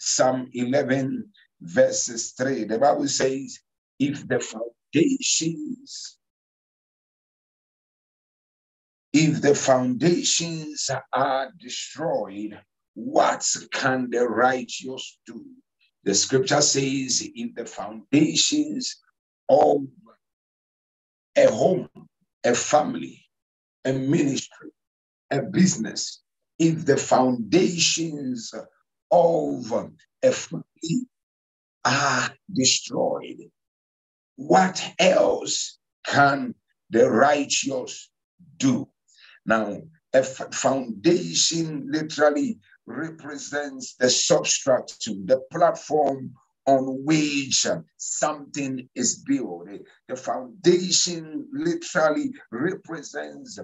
Psalm 11, verses 3. The Bible says, if the foundations if the foundations are destroyed, what can the righteous do? The scripture says, if the foundations of a home, a family, a ministry, a business, if the foundations of a family are destroyed, what else can the righteous do? Now, a foundation literally represents the substructure, the platform on which something is built. The foundation literally represents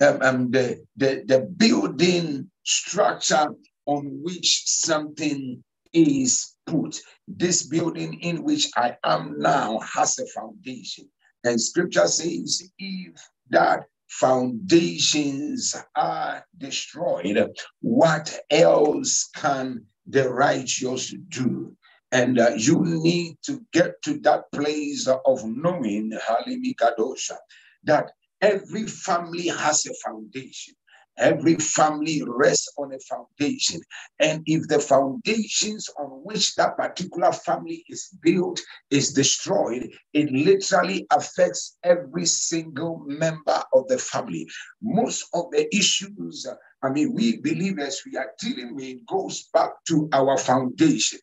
um, um, the, the, the building structure on which something is put. This building in which I am now has a foundation. And scripture says, if that foundations are destroyed, what else can the righteous do? And uh, you need to get to that place of knowing, Halimikadosha, that every family has a foundation. Every family rests on a foundation. And if the foundations on which that particular family is built is destroyed, it literally affects every single member of the family. Most of the issues, I mean, we believers we are dealing with goes back to our foundation.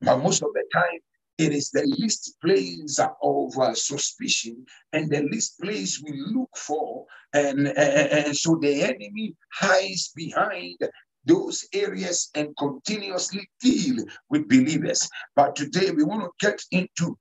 But most of the time, it is the least place of uh, suspicion and the least place we look for. And, and so the enemy hides behind those areas and continuously deal with believers. But today we want to get into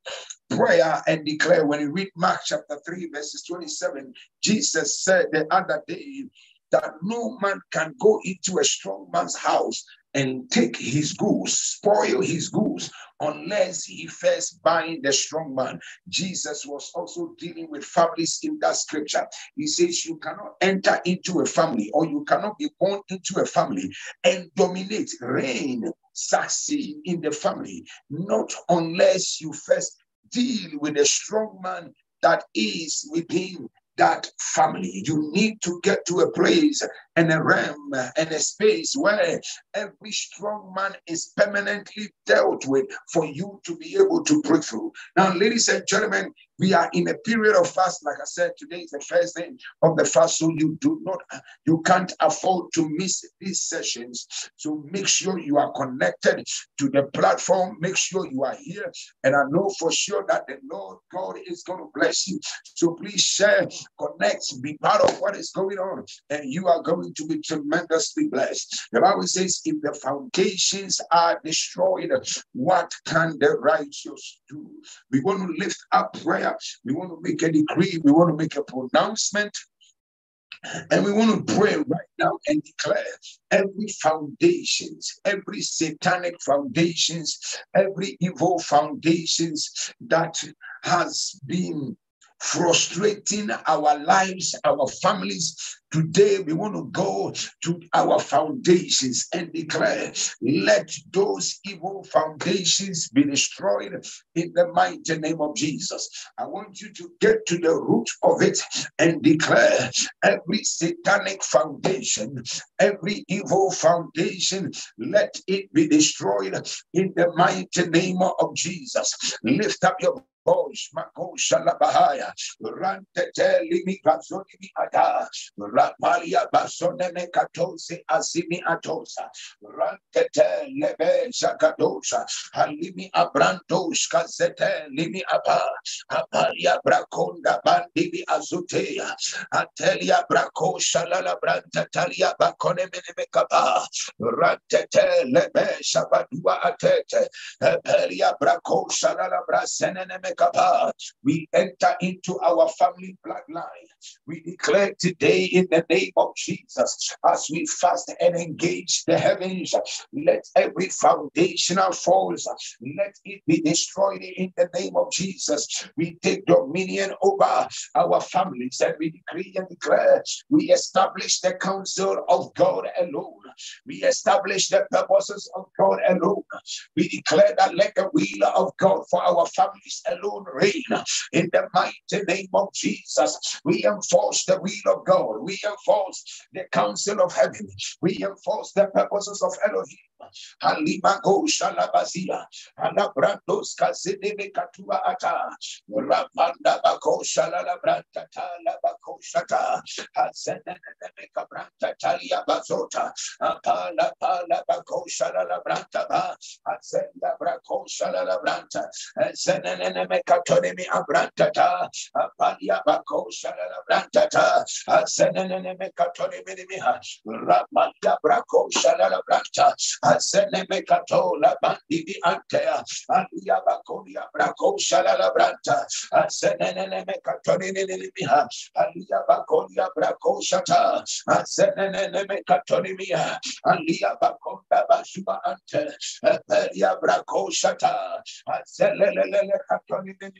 prayer and declare when you read Mark chapter 3, verses 27, Jesus said the other day that no man can go into a strong man's house and take his goods, spoil his goods, unless he first bind the strong man. Jesus was also dealing with families in that scripture. He says, You cannot enter into a family or you cannot be born into a family and dominate, reign, succeed in the family, not unless you first deal with a strong man that is within that family. You need to get to a place and a realm and a space where every strong man is permanently dealt with for you to be able to break through. Now, ladies and gentlemen, we are in a period of fast. Like I said, today is the first day of the fast, so you do not, you can't afford to miss these sessions. So make sure you are connected to the platform. Make sure you are here, and I know for sure that the Lord God is going to bless you. So please share, connect, be part of what is going on, and you are going to be tremendously blessed. The Bible says, if the foundations are destroyed, what can the righteous do? We want to lift up prayer we want to make a decree. We want to make a pronouncement. And we want to pray right now and declare every foundations, every satanic foundations, every evil foundations that has been frustrating our lives, our families. Today, we want to go to our foundations and declare, let those evil foundations be destroyed in the mighty name of Jesus. I want you to get to the root of it and declare every satanic foundation, every evil foundation, let it be destroyed in the mighty name of Jesus. Lift up your voice, Makosha Labahaya, Rapalia Basone Mekatose Azimi Atosa, Rantete Lebe Zakadosha, Halimi Abrantos Kazete Limi Aba, Apalia Braconda Bandibi Azutea, Atelia Bracosha Lala Branta Talia Bacone Menemekaba, Rantete Lebe Shabadua Atete, Apelia Bracosha Lala Brasenene we enter into our family bloodline. We declare today in the name of Jesus, as we fast and engage the heavens, let every foundational force, let it be destroyed in the name of Jesus. We take dominion over our families and we decree and declare, we establish the counsel of God alone. We establish the purposes of God alone. We declare that let the will of God for our families alone reign. In the mighty name of Jesus, we enforce the will of God. We enforce the counsel of heaven. We enforce the purposes of Elohim. Halima go shalabazia. Alabrandos kazidebe katua ata. Rapanda bako shalalabranta talabako shata. Hazenene kabranta talia bazota. Apala pala bako shalalabranta ba. Hazenda brako shalalabranta. Zenene mekatonemi abranta ta. Apalia bako shalalabranta ta. Hazenene mekatonemi miha. Rapanda brako shalalabranta. Asenemekatola bandidi antea. Alia branta. Alia. Alia bakonda bashuba ante. Apelia brako shata. Aselelele katonimia.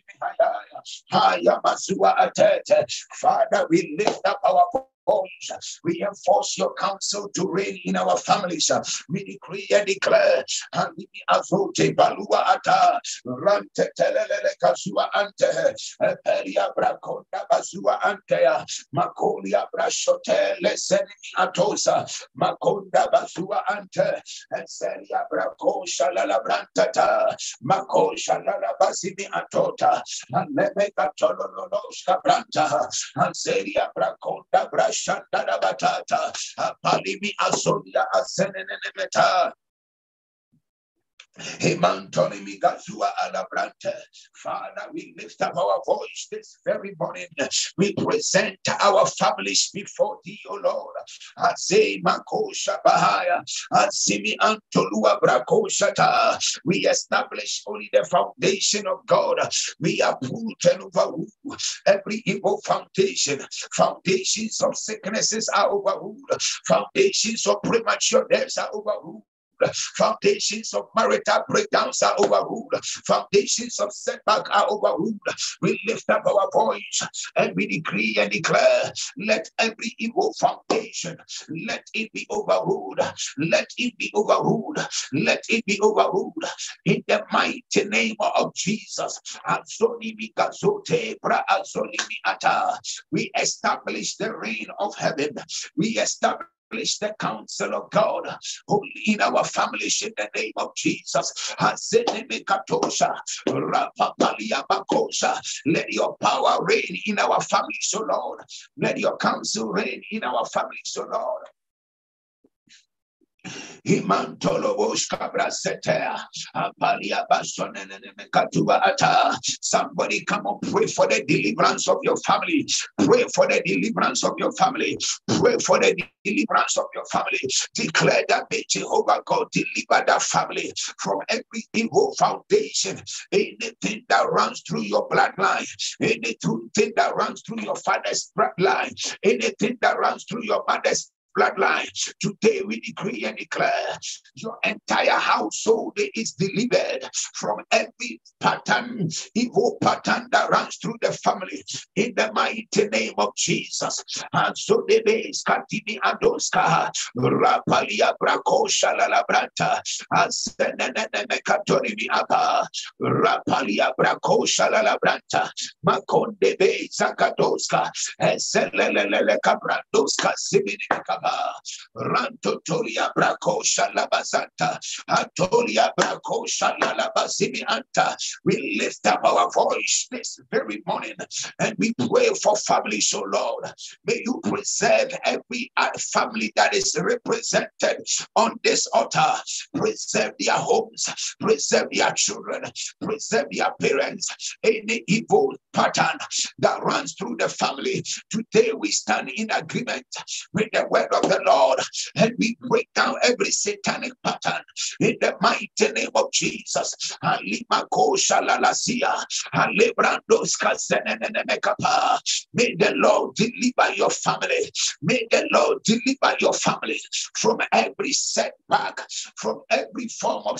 Haya masua atete. Father, we lift up our Oh, voice. We enforce your counsel to reign in our families. We decree and declare. Halimi azote balua ata. Rante telelele kasua ante. Peria brakonda bazua ante. Makolia brashote lesenimi atosa. Makonda bazua ante. Seria brako shalala brantata. Mako shalala bazimi atota. Seria brakonda Shandara Batata, Palimi Asonia Asenenemeta. Father, we lift up our voice this very morning. We present our families before thee, O Lord. We establish only the foundation of God. We uproot and overrule every evil foundation. Foundations of sicknesses are overruled. Foundations of premature deaths are overruled. Foundations of marital breakdowns are overruled. Foundations of setback are overruled. We lift up our voice and we decree and declare, let every evil foundation, let it be overruled. Let it be overruled. Let it be overruled. In the mighty name of Jesus. We establish the reign of heaven. We establish establish the counsel of God in our families in the name of Jesus. Let your power reign in our families, O Lord. Let your counsel reign in our families, O Lord. Somebody come and pray for the deliverance of your family. Pray for the deliverance of your family. Pray for the deliverance of your family. Declare that may Jehovah God deliver that family from every evil foundation. Anything that runs through your bloodline, anything that runs through your father's bloodline, anything that runs through your mother's bloodline. Today we decree and declare your entire household is delivered from every pattern, evil pattern that runs through the family. In the mighty name of Jesus. And so the base Katini Adoska Rapalia Brako Shalala Branta Asenene Aba Rapalia Brako Shalala Branta Makonde Be Zakadoska. Eselele Kabrandoska Sibini Ranto Tolia Brako Shalabazanta, Atolia Brako Shalalabazimi Anta. We lift up our voice this very morning and we pray for families, so Lord. May you preserve every family that is represented on this altar. Preserve their homes, preserve their children, preserve their parents. Any evil pattern that runs through the family. Today we stand in agreement with the word of the Lord and we break down every satanic pattern in the mighty name of Jesus. May the Lord deliver your family. May the Lord deliver your family from every setback, from every form of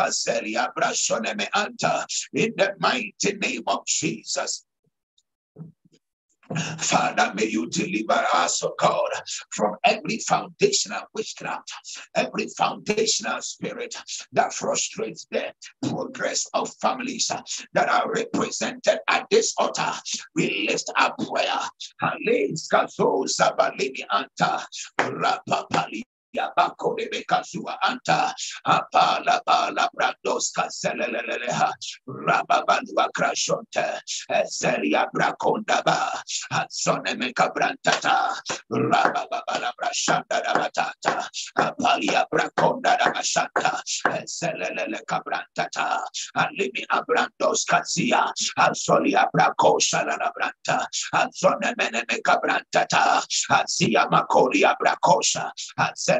Caselia Brasoneme Anta, in the mighty name of Jesus. Father, may you deliver us, oh God, from every foundational witchcraft, every foundational spirit that frustrates the progress of families that are represented at this altar. We lift up prayer. Yabakore bekazua anta. Apala bala brandos kaseleleleha rababalua krashonte ezelia brakonda ba atsone mekabrantata rababala brashanda rabatata apalia brakonda rabashanta ezelelele kabrantata alimi abrandos kazia azolia brakosha rabranta azone mene mekabrantata azia makolia brakosha azel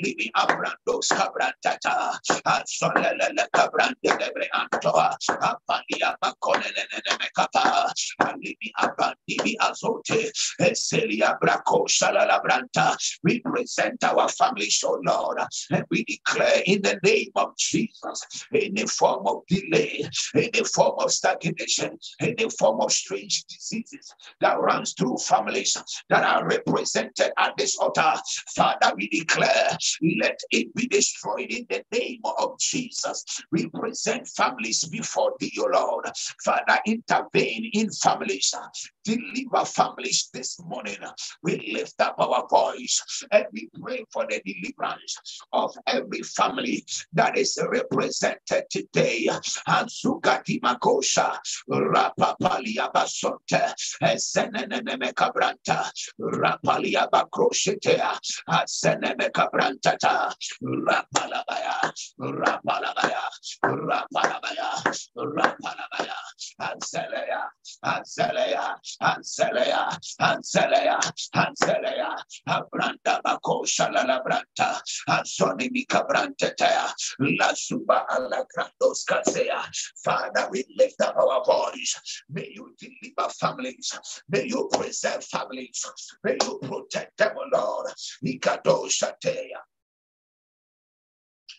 Alimi Abrandos Cabrantata, Asolele Cabrande de Breantoa, Apalia Maconene Capa, Alimi Abandibi Azote, Ezelia Braco Shalalabranta, we present our families, oh Lord, and we declare in the name of Jesus any form of delay, any form of stagnation, any form of strange diseases that runs through families that are represented at this altar. Father, we declare, let it be destroyed in the name of Jesus. We present families before thee, O Lord. Father, intervene in families, deliver families this morning. We lift up our voice and we pray for the deliverance of every family that is represented today. Rapalia Cabrantata, Rapalabaya, Rapalabaya, Rapalabaya, Rapalabaya, Anselea, Anselea, Anselea, Anselea, Anselea, Abranda Bako Shalala Branta, Ansoni Mika Brantetea, La Suba Alla Grandos Casea. Father, we lift up our voice. May you deliver families. May you preserve families. May you protect them, Lord. Ikado Shatea.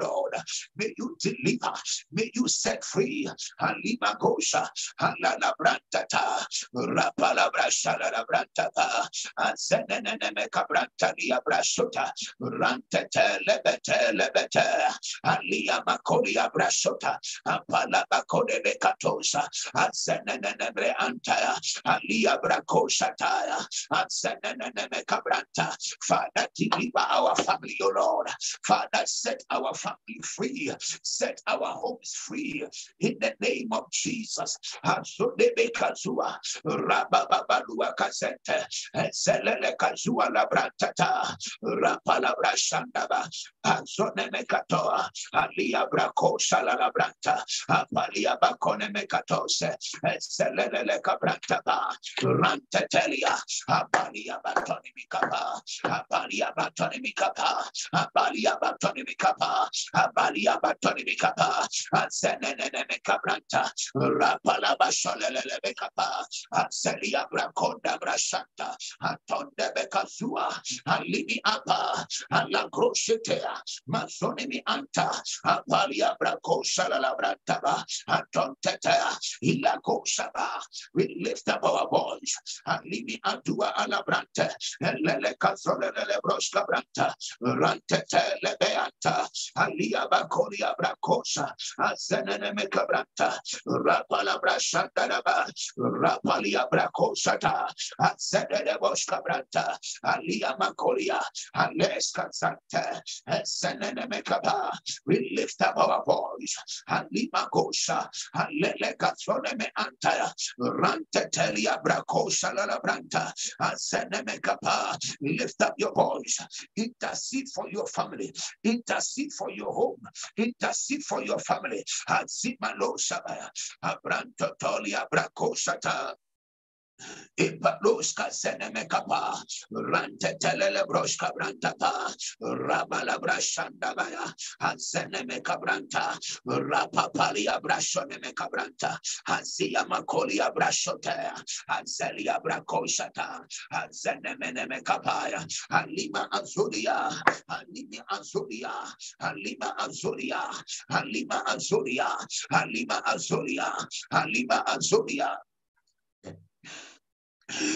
Lord. May you deliver, may you set free. Halima Gosha, Halala Brantata, Rapala Brashala Brantata, and Senene Cabrantania Brashota, Rantete Lebete Lebete, Alia Macolia Brashota, Apala Bacode Becatosa, and Senene Breantaya, Alia Bracoshataya, and Senene Cabranta. Father, deliver our family, O Lord. Father, set our family free, set our homes free. In the name of Jesus. Kazua, Rababalua Kazente, Selele Kazua Labrantata, Rapalabra Shandaba, Azone Mekatoa, Alia Braco Salalabranta, Apalia Bacone Mekatose, Selele Cabrantaba, Rantetelia, Apalia Batoni Mikapa, Apalia Batoni Mikapa, Apalia Batoni Mikapa, Abalia Batoni Mikapa, Asenene Cabranta, Rapalaba Solele Capa, Aselia Braconda Brashanta, Atonde Becazua, Alimi Apa, Alagrochetea, Masonimi Anta, Apalia Braco Salalabrantaba, Atontetea, Ilacoshaba. We lift up our voice, Alimi Adua Alabrante, Lele Cazolele Brosca Branta, Rantete Lebeata, Alia Bacolia Bracosa, Azenene Mecabranta, Rapala Brashandaraba, Rapalia Bracosata, Azenene Bosca Branta, Alia Macolia, Aleska Santa, Azenene Mecaba. We lift up our voice, Alima Gosha, Alele Cazzone Me Antaya, Rantetelia Bracosa La Branta, Azenene Mecaba. Lift up your voice, intercede for your family, intercede for your home, intercede for your family. Azimalo Shabaya, Abranto Tolia Ipaluska senemekapa, rante telele broska brantapa, rabala brashanda baya, ansenemeka branta, rapapalia brashonemeka branta, ansia makolia brashotea, anselia brakoshata, ansenemenemeka paya, alima azuria, alima azuria, alima azuria, alima azuria, alima azuria, alima azuria,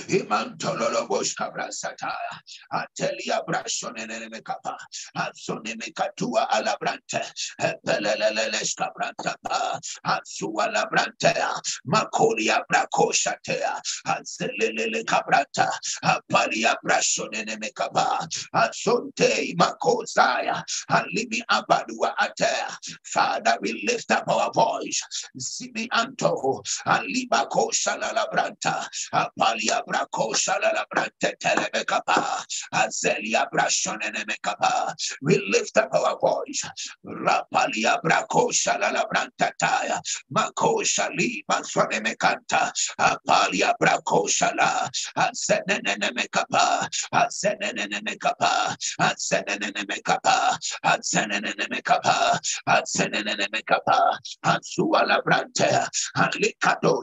Imantololo boshkabra sataya. Atelia brashonene mekapa. Azone mekatua alabrante. Pelelele skabranta pa. Azua labrante. Makolia brakoshatea. Azelele kabranta. Apalia brashonene mekapa. Azonte makozaya. Alimi abadua atea. Father, we lift up our voice. Simi anto. Aliba la labranta. Apalia We lift up our voice. Rapalia Makosha Liba Swanemekanta, Apalia Brante, Alikado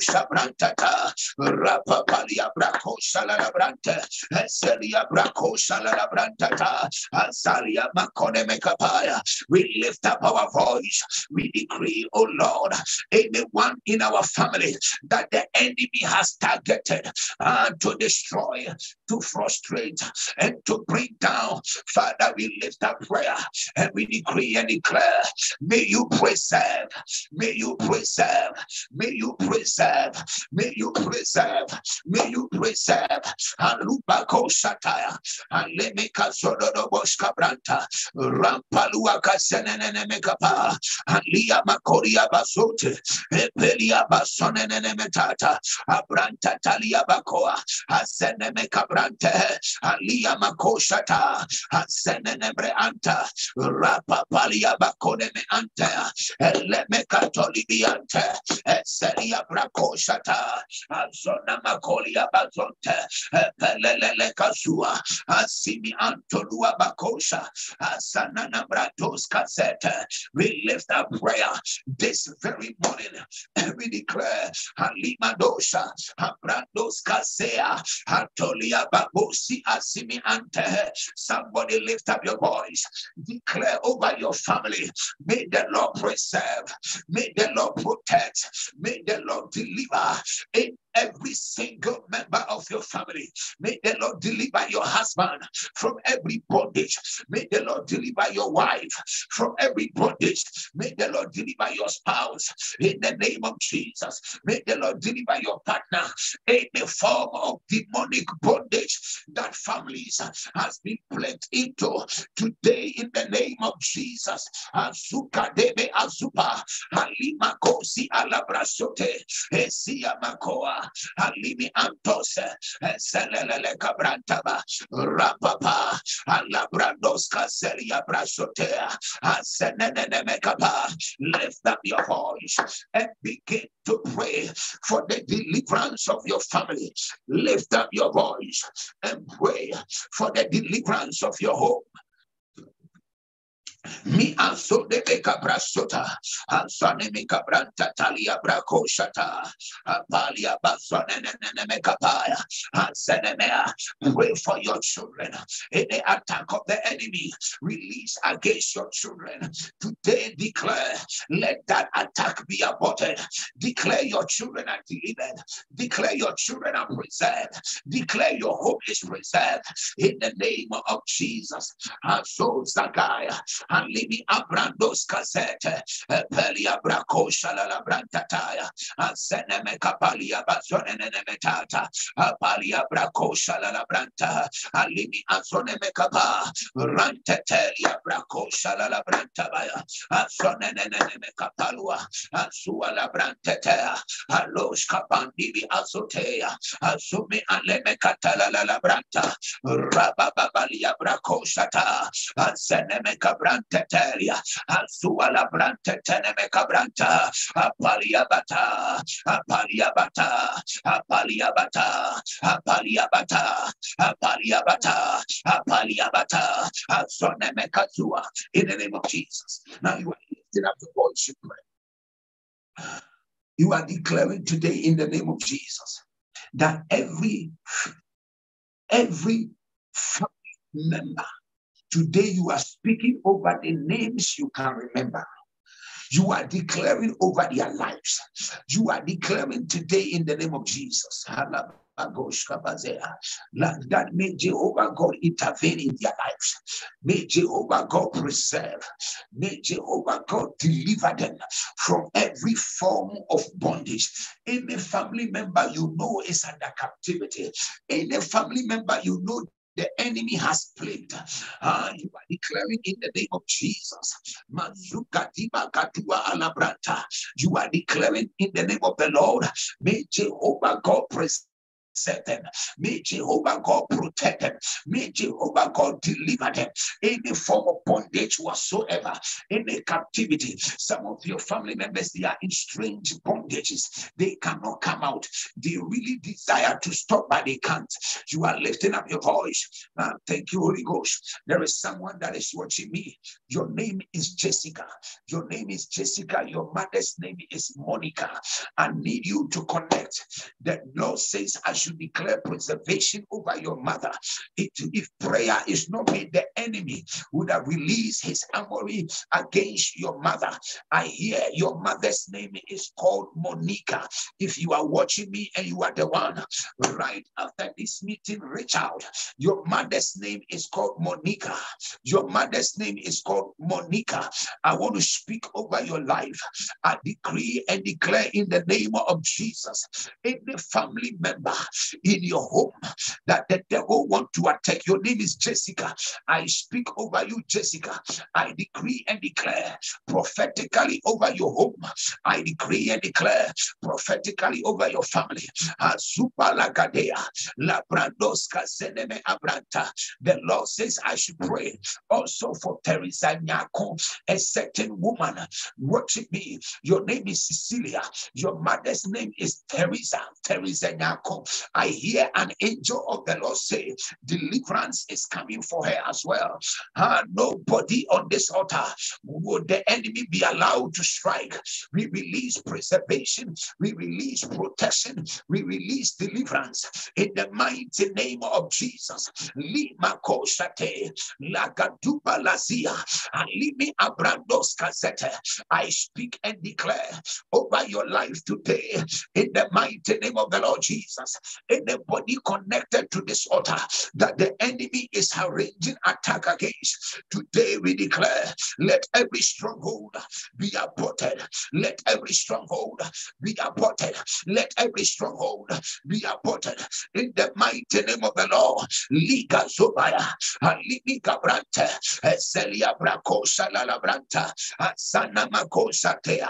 brako shalala branta, Eselia brako shalala branta, Azalia makone mekapaya. We lift up our voice. We decree, oh Lord, anyone in our family that the enemy has targeted uh, to destroy, to frustrate, and to bring down. Father, we lift up prayer and we decree and declare, may you preserve, may you preserve, may you preserve, may you preserve, may you preserve. Alubako Shataya, Alemeka Sododo Boska Branta, Rampalua Kasenene Mekapa, Alia Makoria Basote, Epelia Basonene Metata, Abranta Talia Bakoa, Asene Mekabrante, Alia Makoshata, Breanta, Rapa Palia Bakone Brakoshata, Azona Makolia Bazonte, Asimi Antolua Bakosha, Asanana Bratos. We lift up prayer this very morning. We declare Halima Dosha, Abrandos Casea, Antolia. Somebody lift up your voice. Declare over your family. May the Lord preserve. May the Lord protect. May the Lord deliver in every single member of your family. May the Lord deliver your husband from every bondage. May the Lord deliver your wife from every bondage. May the Lord deliver your spouse in the name of Jesus. May the Lord deliver your partner in the form of demonic bondage that families has been plagued into today in the name of Jesus. Azuka debe azupa halima kosi alabrasote esia makoa alimi antose selelele kabrantaba rapapa alabrandos kaselia brasotea asenene mekapa. Lift up your voice and begin to pray for the deliverance of your family. Lift up your voice and pray for the deliverance of your home Mi anso de beka brasota, ansane me kabranta talia brakoshata, apalia basone ne me kapaya, ansene mea. Pray for your children. Any attack of the enemy release against your children. Today declare, let that attack be aborted. Declare your children are delivered. Declare your children are preserved. Declare your hope is preserved in the name of Jesus. So Zagaya Alimi Abrandos Casete, eh, Pelia Braco Shalala Brantataya, Aseneme Capalia Bazonenemetata, Apalia Braco Shalala Branta, Alimi Azoneme Capa, Rantetelia Braco Shalala Brantabaya, Azoneneme Capalua, Azuala Brantetea, Alos Capandibi Azotea, Azumi Aleme Catalala Branta, Rababalia Braco Shata, Azeneme Cabran branteteria, azuala brantetene cabranta, apaliabata, apaliabata, apaliabata, apaliabata, apaliabata, apaliabata, azoneme kazua, in the name of Jesus. Now you are lifting up the voice you pray. You are declaring today in the name of Jesus that every every family member Today, you are speaking over the names you can remember. You are declaring over their lives. You are declaring today in the name of Jesus. That may Jehovah God intervene in their lives. May Jehovah God preserve. May Jehovah God deliver them from every form of bondage. Any family member you know is under captivity. Any family member you know the enemy has played. Ah, you are declaring in the name of Jesus. You are declaring in the name of the Lord. May Jehovah God preserve set them. May Jehovah God protect them. May Jehovah God deliver them. Any form of bondage whatsoever, any captivity. Some of your family members, they are in strange bondages. They cannot come out. They really desire to stop, but they can't. You are lifting up your voice. Uh, thank you, Holy Ghost. There is someone that is watching me. Your name is Jessica. Your name is Jessica. Your mother's name is Monica. I need you to connect. The Lord says, I should declare preservation over your mother. It, if prayer is not made, the enemy would have released his armory against your mother. I hear your mother's name is called Monica. If you are watching me and you are the one right after this meeting, reach out. Your mother's name is called Monica. Your mother's name is called Monica. I want to speak over your life. I decree and declare in the name of Jesus, any family member in your home that the devil want to attack. Your name is Jessica. I speak over you, Jessica. I decree and declare prophetically over your home. I decree and declare prophetically over your family. The Lord says I should pray also for Teresa Nyako, a certain woman watching me. Your name is Cecilia. Your mother's name is Teresa. Teresa Nyako. I hear an angel of the Lord say, Deliverance is coming for her as well. Uh, nobody on this altar would the enemy be allowed to strike. We release preservation, we release protection, we release deliverance in the mighty name of Jesus. Lima koshate, lagaduba lazia, alimi abrandos kazete. I speak and declare over your life today in the mighty name of the Lord Jesus anybody connected to this altar that the enemy is arranging attack against. Today we declare, let every stronghold be aborted. Let every stronghold be aborted. Let every stronghold be aborted. In the mighty name of the Lord, Liga Zobaya, Liga Brante, Celia Braco Salala Branta, Sana Makosa Tea,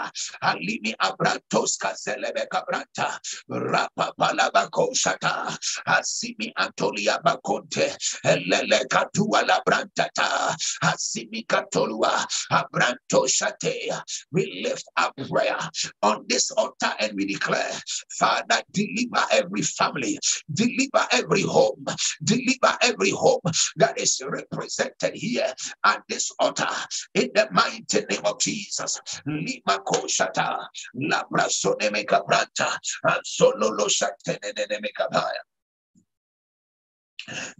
Alimi Abrantos Caselebe Cabranta, Rapa Palabako shata asimi antolia bakonte elele katua la brantata asimi katolua abranto shate. We lift up prayer on this altar and we declare father deliver every family deliver every home deliver every home that is represented here at this altar in the mighty name of Jesus. Lima koshata labra soneme kabranta Sololo Shatenene करने का आया?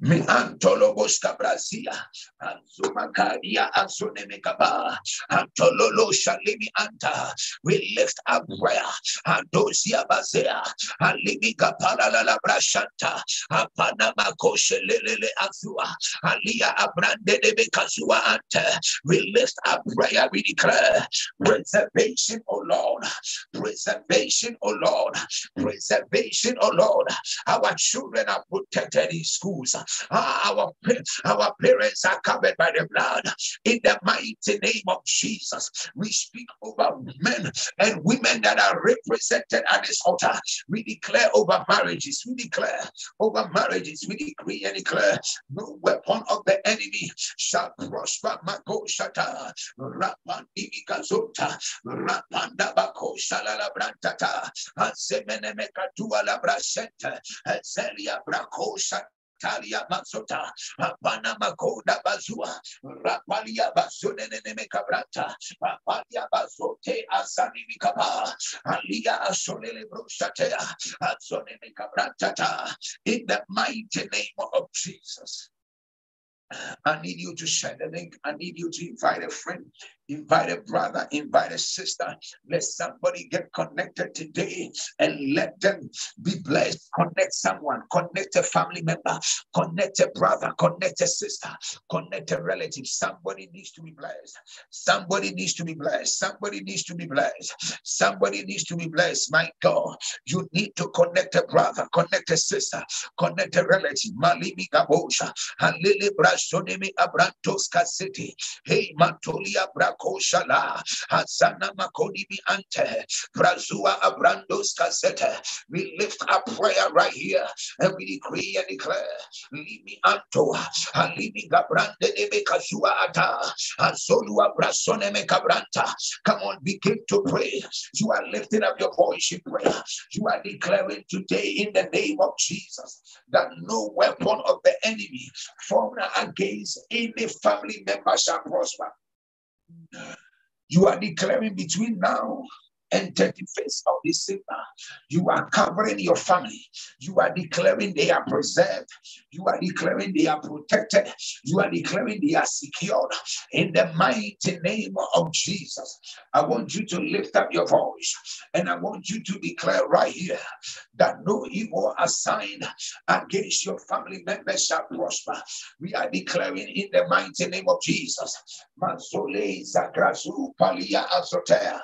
Mi antolobos cabrazia, anzumakadia ansonemekaba, antololo shalimi anta. We lift up prayer, andosia bazea, alimi kapala la la brashanta, apanama koshe lelele azua, alia abrande de bekazua ante. We lift up prayer, we declare preservation, O Lord, preservation, O Lord, preservation, O Lord. Our children are protected in school schools. Our, our parents are covered by the blood. In the mighty name of Jesus, we speak over men and women that are represented at this altar. We declare over marriages. We declare over marriages. We decree and declare no weapon of the enemy shall prosper. Makoshata, Rapandimikazota, Rapandabako Shalala Brantata, Asemenemekatua la Brasenta, Zelia Brakosha Masota, Rapalia Rapalia Asani Mikaba, Alia Mekabrata, in the mighty name of Jesus. I need you to share the link. I need you to invite a friend invite a brother, invite a sister. Let somebody get connected today and let them be blessed. Connect someone, connect a family member, connect a brother, connect a sister, connect a relative. Somebody needs to be blessed. Somebody needs to be blessed. Somebody needs to be blessed. Somebody needs to be blessed. My God, you need to connect a brother, connect a sister, connect a relative. Malimi Gabosha, Halili Brasonimi Abrantos City. Hey, Mantolia Bra Koshala, Hasana Makonibi Ante, Brazua Abrandos Casete. We lift up prayer right here and we decree and declare, Limi Anto, Alimi Gabrande de Kazua Ata, Azolua Brasone Mekabranta. Come on, begin to pray. You are lifting up your voice in prayer. You are declaring today in the name of Jesus that no weapon of the enemy formed against any family member shall prosper. You are declaring between now and 31st of the sinner. you are covering your family. You are declaring they are preserved. You are declaring they are protected. You are declaring they are secured. In the mighty name of Jesus, I want you to lift up your voice and I want you to declare right here that no evil assigned against your family members shall prosper. We are declaring in the mighty name of Jesus. Palia Azotea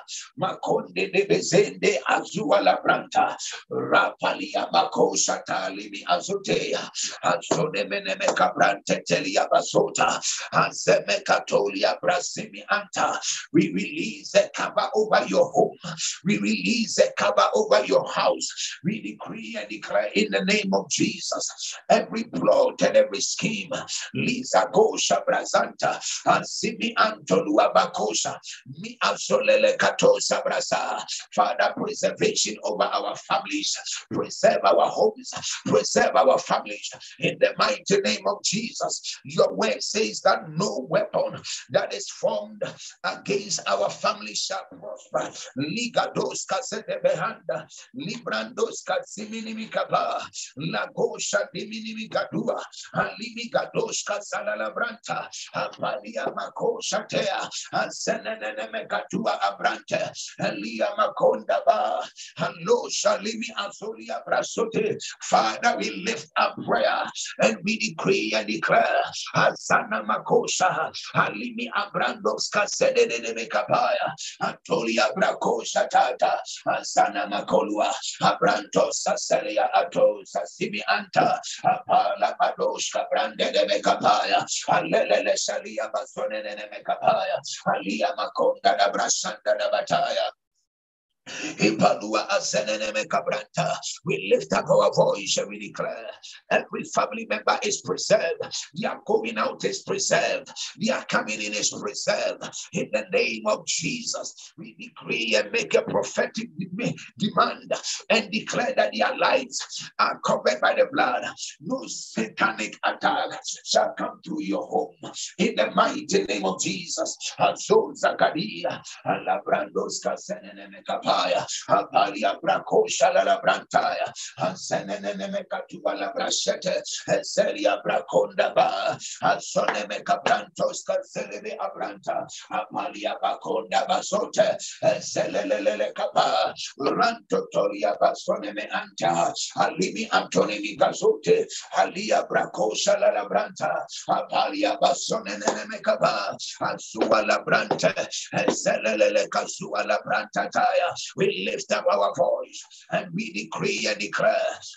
de Azua La Branta. Rapalia Makosha Talimi Azotea Azone Meneme Cabrante Telia Basota. Azeme Katolia Brasimi Anta. We release a cover over your home. We release a cover over your house. We decree and declare in the name of Jesus every plot and every scheme Lisa Gosha Brazanta Azimi Antolua Bakosha Mi Azolele Katosa Brasa Father preservation over our families preserve our homes preserve our families. In the mighty name of Jesus your word says that no weapon that is formed against our family shall prosper. Ligados Behanda Librandos Lagosha Dimini Gadua Alimi Gados Kasalala Branta Apalia Makosha Tea Asenene Megatua Abrante Elia Makonda Ba. Hello Shalimi Azolia Brasote Father we lift up prayer and we decree and declare Asana Makosha Alimi Abrandos Kasede Mekapaya Antolia Brakosha Tata Asana Makolua Abrantos Saselia Atos Simi Anta Apala Badoshka Brande de Mekapaya Alele Shalia Basone Mekapaya Alia Makonda da Brasanda da Bataya We lift up our voice and we declare every family member is preserved. Their going out is preserved. Their coming in is preserved. In the name of Jesus, we decree and make a prophetic demand and declare that their lives are covered by the blood. No satanic attack shall come through your home. In the mighty name of Jesus. Kasenekapa. Apalia Bracosha la Brantaya, Ansenene Mecatuba la Brachete, Seria Braconda Ba, Ansone Mecabrantos Caselebe Abranta, Apalia Baconda Basote, Selele Capa, Ranto Toria Basone Me Anta, Alimi Antoni Gazote, Alia Bracosha la Branta, Apalia Basone Mecaba, Ansua la Branta, Selele Casua Branta Taya, we lift up our voice and we decree and declare,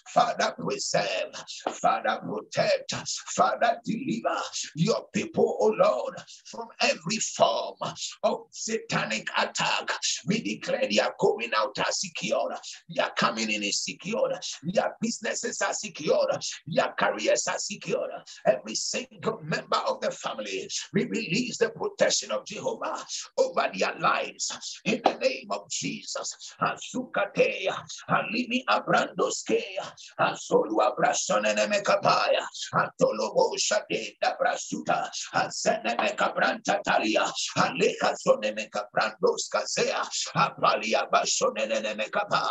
Father, preserve, Father, protect, Father, deliver your people, O Lord, from every form of satanic attack. We declare they are going out are secure, their coming in is secure, their businesses are secure, their careers are secure. Every single member of the family, we release the protection of Jehovah over their lives in the name of Jesus. Azukatea, Alimi Abrandoskea, Asolu Abrasonene Mekapaya, Antolobo Shade Brasuta, Azene Mekabranta Talia, Aleka Zone Mekabrandoskazea, Apalia Basonene Mekapa,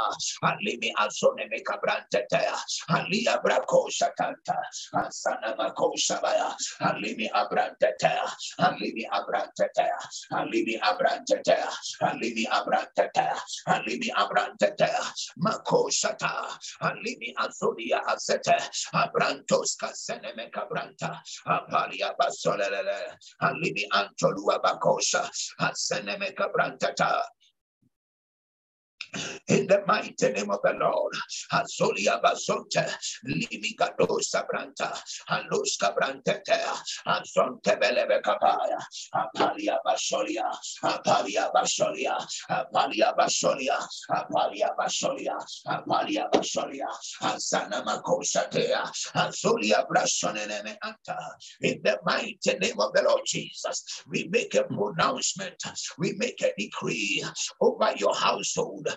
Alimi Azone Mekabrantetea, Alia Brako Shatanta, Asana Mako Shabaya, Alimi Abrantetea, Alimi Abrantetea, Alimi Abrantetea, Alimi Abrantetea, Alimi Abrantete, Mako Shata, Alimi Azodia Azete, Abrantos Caseneme Cabranta, Apalia Basolele, Alimi Antolua Bakosha, Aseneme Cabrantata, in the mighty name of the Lord. Azolia Basonte, Limigado Sabranta, Aluska Brantete, Azonte Belebe Kapaya, Apalia Basolia, Apalia Basolia, Apalia Basolia, Apalia Basolia, Apalia Basolia, Azana Makosatea, Azolia Brasonene Anta. In the mighty name of the Lord Jesus, we make a pronouncement, we make a decree over your household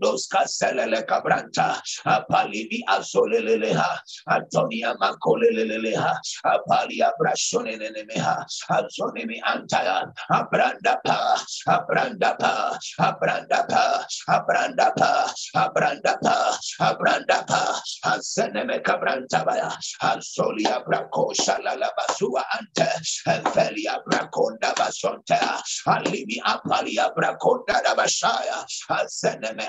Caselele Cabranta, Apalivi Azoleleha, Antonia Macoleleha, Apalia Brashonenemeha, Azonemi Antaya, Abranda Pa, Abranda Pa, Abranda Pa, Abranda Pa, Abranda Pa, Abranda Pa, Azeneme Cabranta Baya, Azolia Bracosha la Basua Ante, Velia Braconda Basonta, Alimi Apalia Braconda Bashaya, Azeneme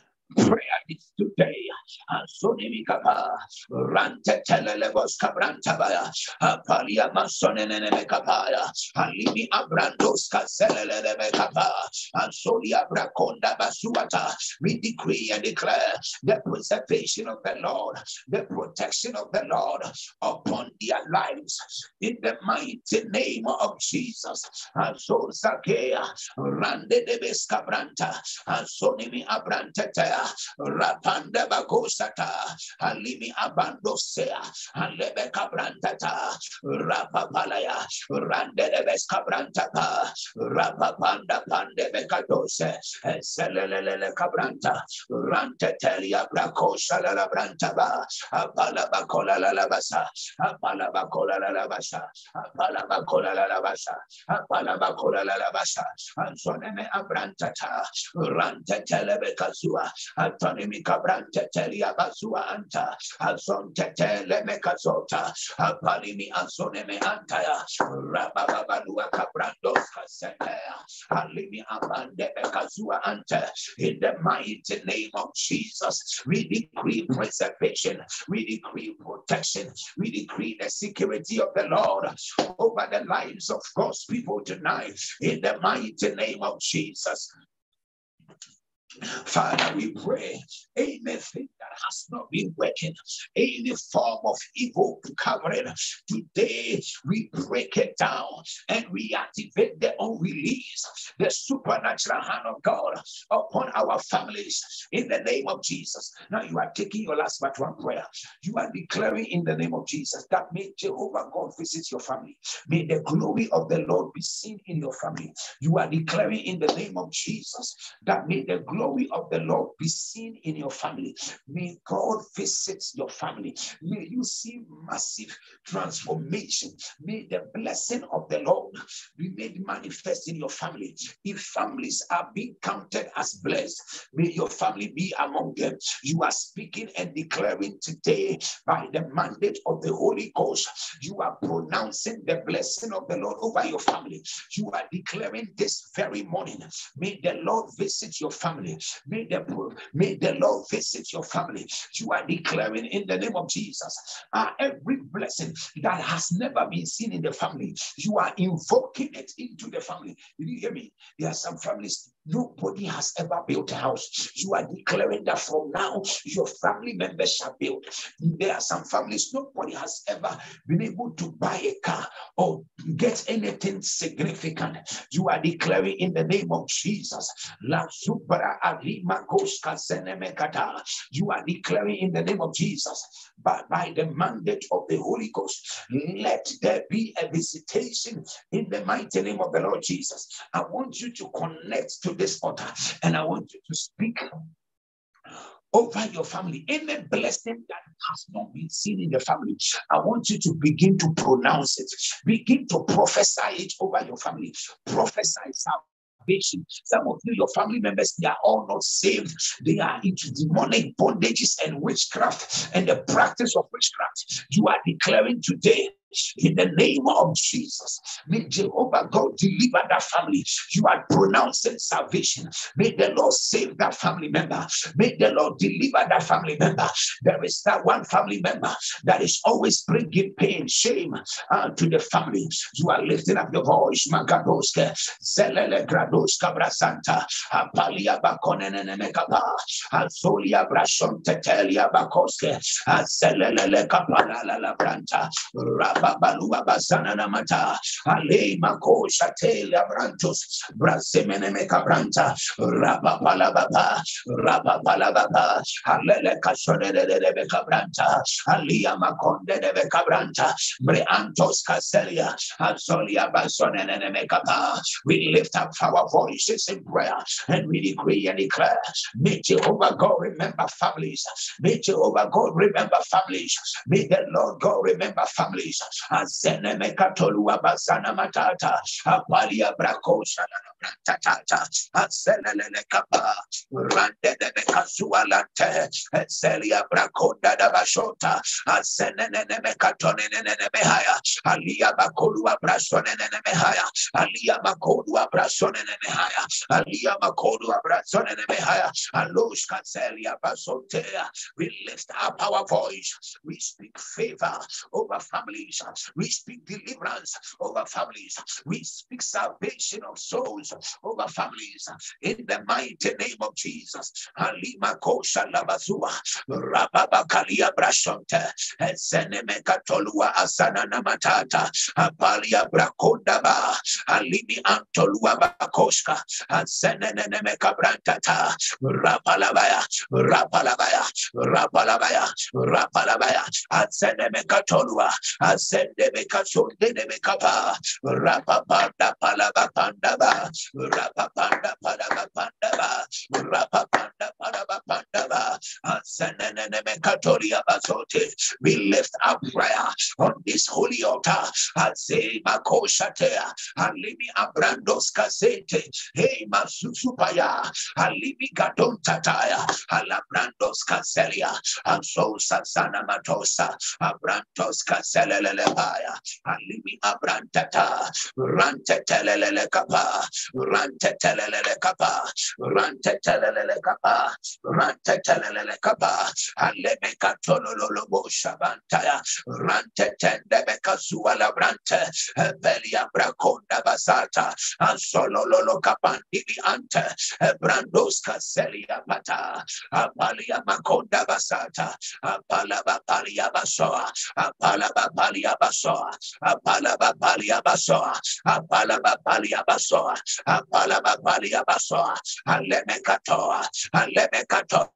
prayer is today. Asonimi kapa, rante telelebos kabranta baya, apalia masonene kapaya, alimi abrandos kaselelebe kapa, ansolia brakonda basuata. We decree and declare the preservation of the Lord, the protection of the Lord upon their lives. In the mighty name of Jesus, Azor Zakea, Rande de Bescabranta, Azonimi Abrantetea, Rapanda Bakosata, Alimi Abandosea, Alebe Cabrantata, Rapapalaya, Randelebes Cabrantapa, Rapapanda Pandebecadose, Selele Cabranta, Rantetelia Bracosa la Brantaba, Apalabacola la Lavasa, Apalabacola la Lavasa, Apalabacola la Lavasa, Apalabacola la Lavasa, Ansoneme Abrantata, Rantetelebecazua, Antonimi Cabrantetelia Bazua Anta, Azon Tetele Mecazota, Apalimi Azoneme Antaya, Rababalua Cabrandos Casetea, Alimi Amande Becazua Ante, in the mighty name of Jesus, we decree preservation, we decree protection, we decree the security of the Lord over the lives of God's people tonight, in the mighty name of Jesus. Father, we pray anything that has not been working, any form of evil covering, today we break it down and we activate the unrelease, the supernatural hand of God upon our families in the name of Jesus. Now you are taking your last but one prayer. You are declaring in the name of Jesus that may Jehovah God visit your family. May the glory of the Lord be seen in your family. You are declaring in the name of Jesus that may the glory glory of the Lord be seen in your family. May God visit your family. May you see massive transformation. May the blessing of the Lord be made manifest in your family. If families are being counted as blessed, may your family be among them. You are speaking and declaring today by the mandate of the Holy Ghost. You are pronouncing the blessing of the Lord over your family. You are declaring this very morning. May the Lord visit your family. May the, may the Lord visit your family. You are declaring in the name of Jesus uh, every blessing that has never been seen in the family. You are invoking it into the family. Did you hear me? There are some families Nobody has ever built a house. You are declaring that from now, your family members shall build. There are some families, nobody has ever been able to buy a car or get anything significant. You are declaring in the name of Jesus. You are declaring in the name of Jesus. But by the mandate of the Holy Ghost, let there be a visitation in the mighty name of the Lord Jesus. I want you to connect to this altar and I want you to speak over your family. Any blessing that has not been seen in the family, I want you to begin to pronounce it. Begin to prophesy it over your family. Prophesy salvation. Some of you, your family members, they are all not saved. They are into demonic bondages and witchcraft and the practice of witchcraft. You are declaring today in the name of Jesus. May Jehovah God deliver that family. You are pronouncing salvation. May the Lord save that family member. May the Lord deliver that family member. There is that one family member that is always bringing pain, shame uh, to the family. You are lifting up your voice. Magadoske, Zelele Apalia Azolia Brashon Tetelia Bakoske, Zelele Branta, babalua basana na mata. Ale mako shatele abrantos. Brasemene mekabranta rababala baba. Rababala baba. Alele kashone de de bekabranta alia makonde de bekabranta breantos kaselia azolia basone ne mekaba we lift up our voices in prayer and we decree and declare may Jehovah God remember families. May Jehovah God remember families. May the Lord God remember families Azene katolua basana matata. Apalia brakosha tatata. Azelele kapa. Rande de kasualante. Ezelia brakonda da bashota. Azenene mekatone nene mehaya. Alia bakolua brasone nene mehaya. Alia makolua brasone nene mehaya. Alia makolua brasone nene mehaya. Alush kazelia basontea. We lift up our voice. We speak favor over families. We speak deliverance over families. We speak salvation of souls over families. In the mighty name of Jesus. Alima kosha labazua. Rababa kalia brashonte. Ezeneme katolua asana namatata. Apalia brakonda ba. Alimi antolua bakoshka. Azenene kabrantata. Rapalabaya. Rapalabaya. Rapalabaya. Rapalabaya. Azeneme katolua. Bekasonde de bekapa rapapanda palaba pandaba rapapanda palaba pandaba rapapanda palaba pandaba ascendene bekatoria basote we lift up prayer on this holy altar. Say makoshatea alimi abrandos kasete hey masusupaya alimi gadon tataya alabrandos kaselia and so sasana matosa abrantos kaselelebaya alimi abrantata kapa kapa rantetelele kapa rantetelele kapa aleme katololo bo shabantaya rantetende bekasuala brante belia brakonda basata ansololo kapandili ante brandos kaselia pata apalia makonda basata apala bapalia basoa apala bapalia basoa apala bapalia basoa apala bapalia basoa apala bapalia basoa aleme katoa aleme katoa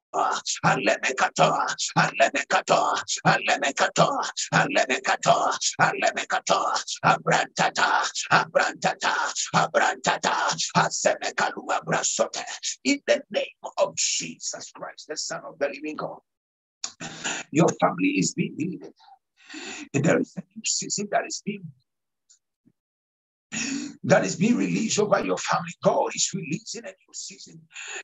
in the name of Jesus Christ, the Son of the Living God. Your family is being delivered. There is a new season that is being that is being released over your family. God is releasing a new season,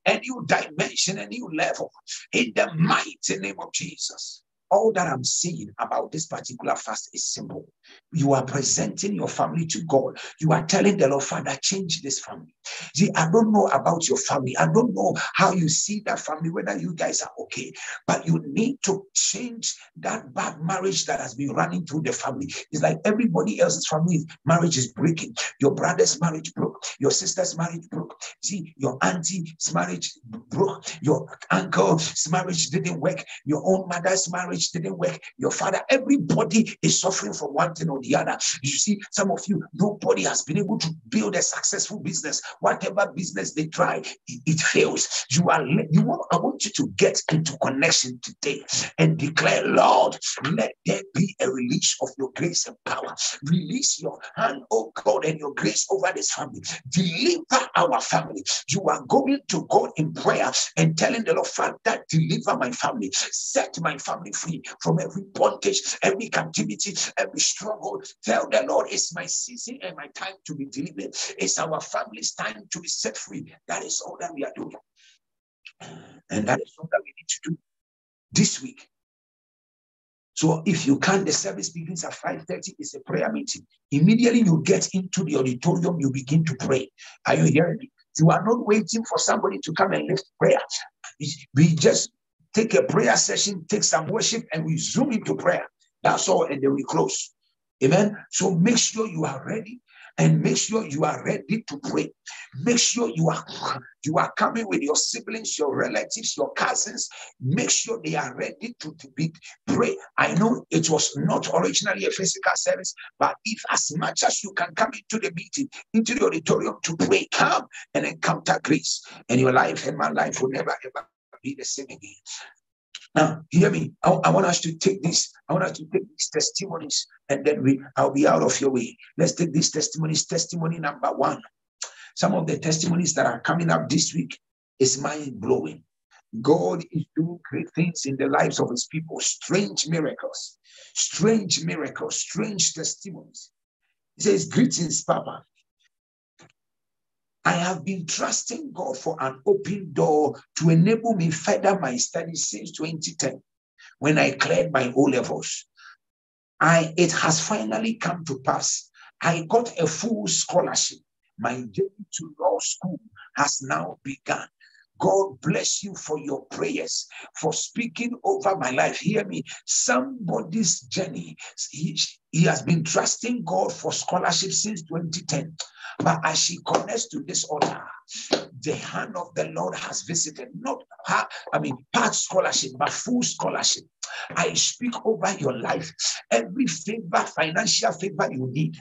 a new dimension, a new level in the mighty name of Jesus. All that I'm seeing about this particular fast is simple. You are presenting your family to God. You are telling the Lord, Father, change this family. See, I don't know about your family. I don't know how you see that family, whether you guys are okay, but you need to change that bad marriage that has been running through the family. It's like everybody else's family marriage is breaking. Your brother's marriage broke. Your sister's marriage broke. See, your auntie's marriage broke. Your uncle's marriage didn't work. Your own mother's marriage didn't work. Your father, everybody is suffering from one or the other. You see, some of you, nobody has been able to build a successful business. Whatever business they try, it, it fails. You are you want I want you to get into connection today and declare, Lord, let there be a release of your grace and power. Release your hand, oh God, and your grace over this family. Deliver our family. You are going to God in prayer and telling the Lord, Father, deliver my family, set my family free from every bondage, every captivity, every. Tell the Lord, it's my season and my time to be delivered. It's our family's time to be set free. That is all that we are doing. And that is all that we need to do this week. So if you can, the service begins at 5:30. It's a prayer meeting. Immediately you get into the auditorium, you begin to pray. Are you hearing me? You are not waiting for somebody to come and lift prayer. We just take a prayer session, take some worship, and we zoom into prayer. That's all, and then we close. Amen. So make sure you are ready and make sure you are ready to pray. Make sure you are you are coming with your siblings, your relatives, your cousins. Make sure they are ready to, to be pray. I know it was not originally a physical service, but if as much as you can come into the meeting, into the auditorium to pray, come and encounter grace, and your life and my life will never ever be the same again. Now, hear me. I, I, want us to take this. I want us to take these testimonies, and then we. I'll be out of your way. Let's take these testimonies. Testimony number one. Some of the testimonies that are coming up this week is mind blowing. God is doing great things in the lives of His people. Strange miracles, strange miracles, strange testimonies. He says, "Greetings, Papa. I have been trusting God for an open door to enable me further my studies since 2010 when I cleared my O levels. I, it has finally come to pass. I got a full scholarship. My journey to law school has now begun. God bless you for your prayers, for speaking over my life. Hear me. Somebody's journey, he, has been trusting God for scholarship since 2010. But as she connects to this altar, the hand of the Lord has visited, not her, I mean, part scholarship, but full scholarship. I speak over your life. Every favor, financial favor you need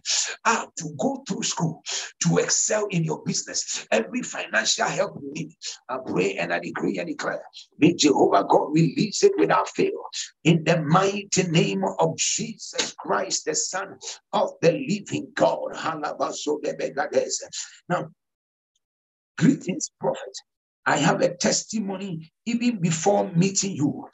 uh, to go through school, to excel in your business, every financial help you need. I pray and I decree and declare. May Jehovah God release it without fail. In the mighty name of Jesus Christ the Son of the living God. Now, greetings, prophet. I have a testimony even before meeting you.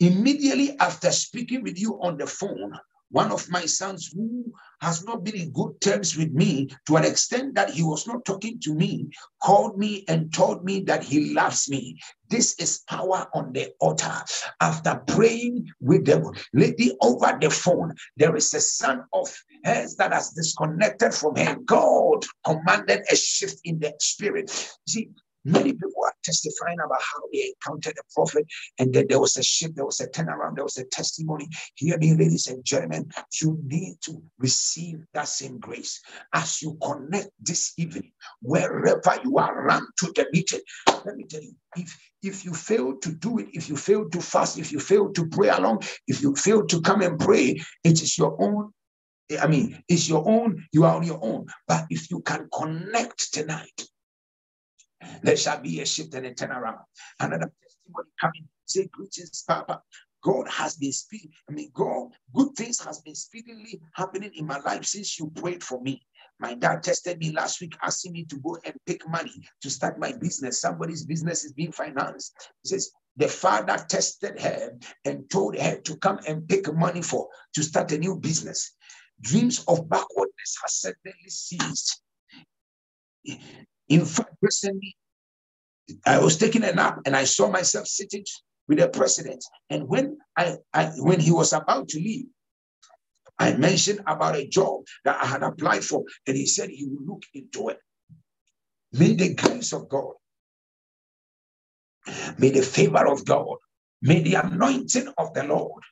Immediately after speaking with you on the phone, one of my sons who has not been in good terms with me to an extent that he was not talking to me called me and told me that he loves me. This is power on the altar. After praying with the lady over the phone, there is a son of hers that has disconnected from her. God commanded a shift in the spirit. See, Many people are testifying about how they encountered the prophet, and that there was a shift, there was a turnaround, there was a testimony. Hear me, ladies and gentlemen, you need to receive that same grace as you connect this evening, wherever you are, run to the meeting. Let me tell you, if if you fail to do it, if you fail to fast, if you fail to pray along, if you fail to come and pray, it is your own I mean, it's your own, you are on your own. But if you can connect tonight, there shall be a shift and a turnaround. Another testimony coming. Say, greetings, Papa. God has been speaking. I mean, God, good things has been speedily happening in my life since you prayed for me. My dad tested me last week, asking me to go and pick money to start my business. Somebody's business is being financed. He says, the father tested her and told her to come and pick money for to start a new business. Dreams of backwardness has suddenly ceased. In fact, recently, I was taking a nap and I saw myself sitting with the president. And when I, I when he was about to leave, I mentioned about a job that I had applied for, and he said he would look into it. May the grace of God, may the favor of God, may the anointing of the Lord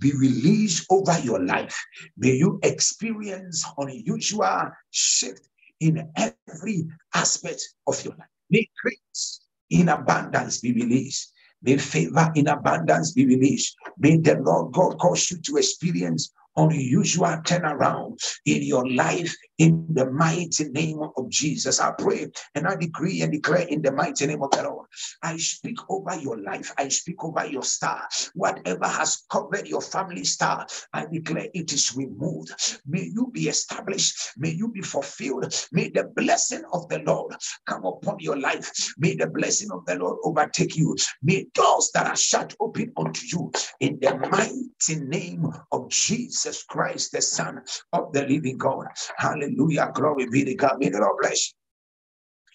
be released over your life. May you experience unusual shift in every aspect of your life. May grace in abundance be released. May favor in abundance be released. May the Lord God cause you to experience unusual turnaround in your life in the mighty name of Jesus. I pray and I decree and declare in the mighty name of the Lord. I speak over your life. I speak over your star. Whatever has covered your family star, I declare it is removed. May you be established. May you be fulfilled. May the blessing of the Lord come upon your life. May the blessing of the Lord overtake you. May doors that are shut open unto you in the mighty name of Jesus Christ, the Son of the living God. Hallelujah. Glory be to God. May the Lord bless you.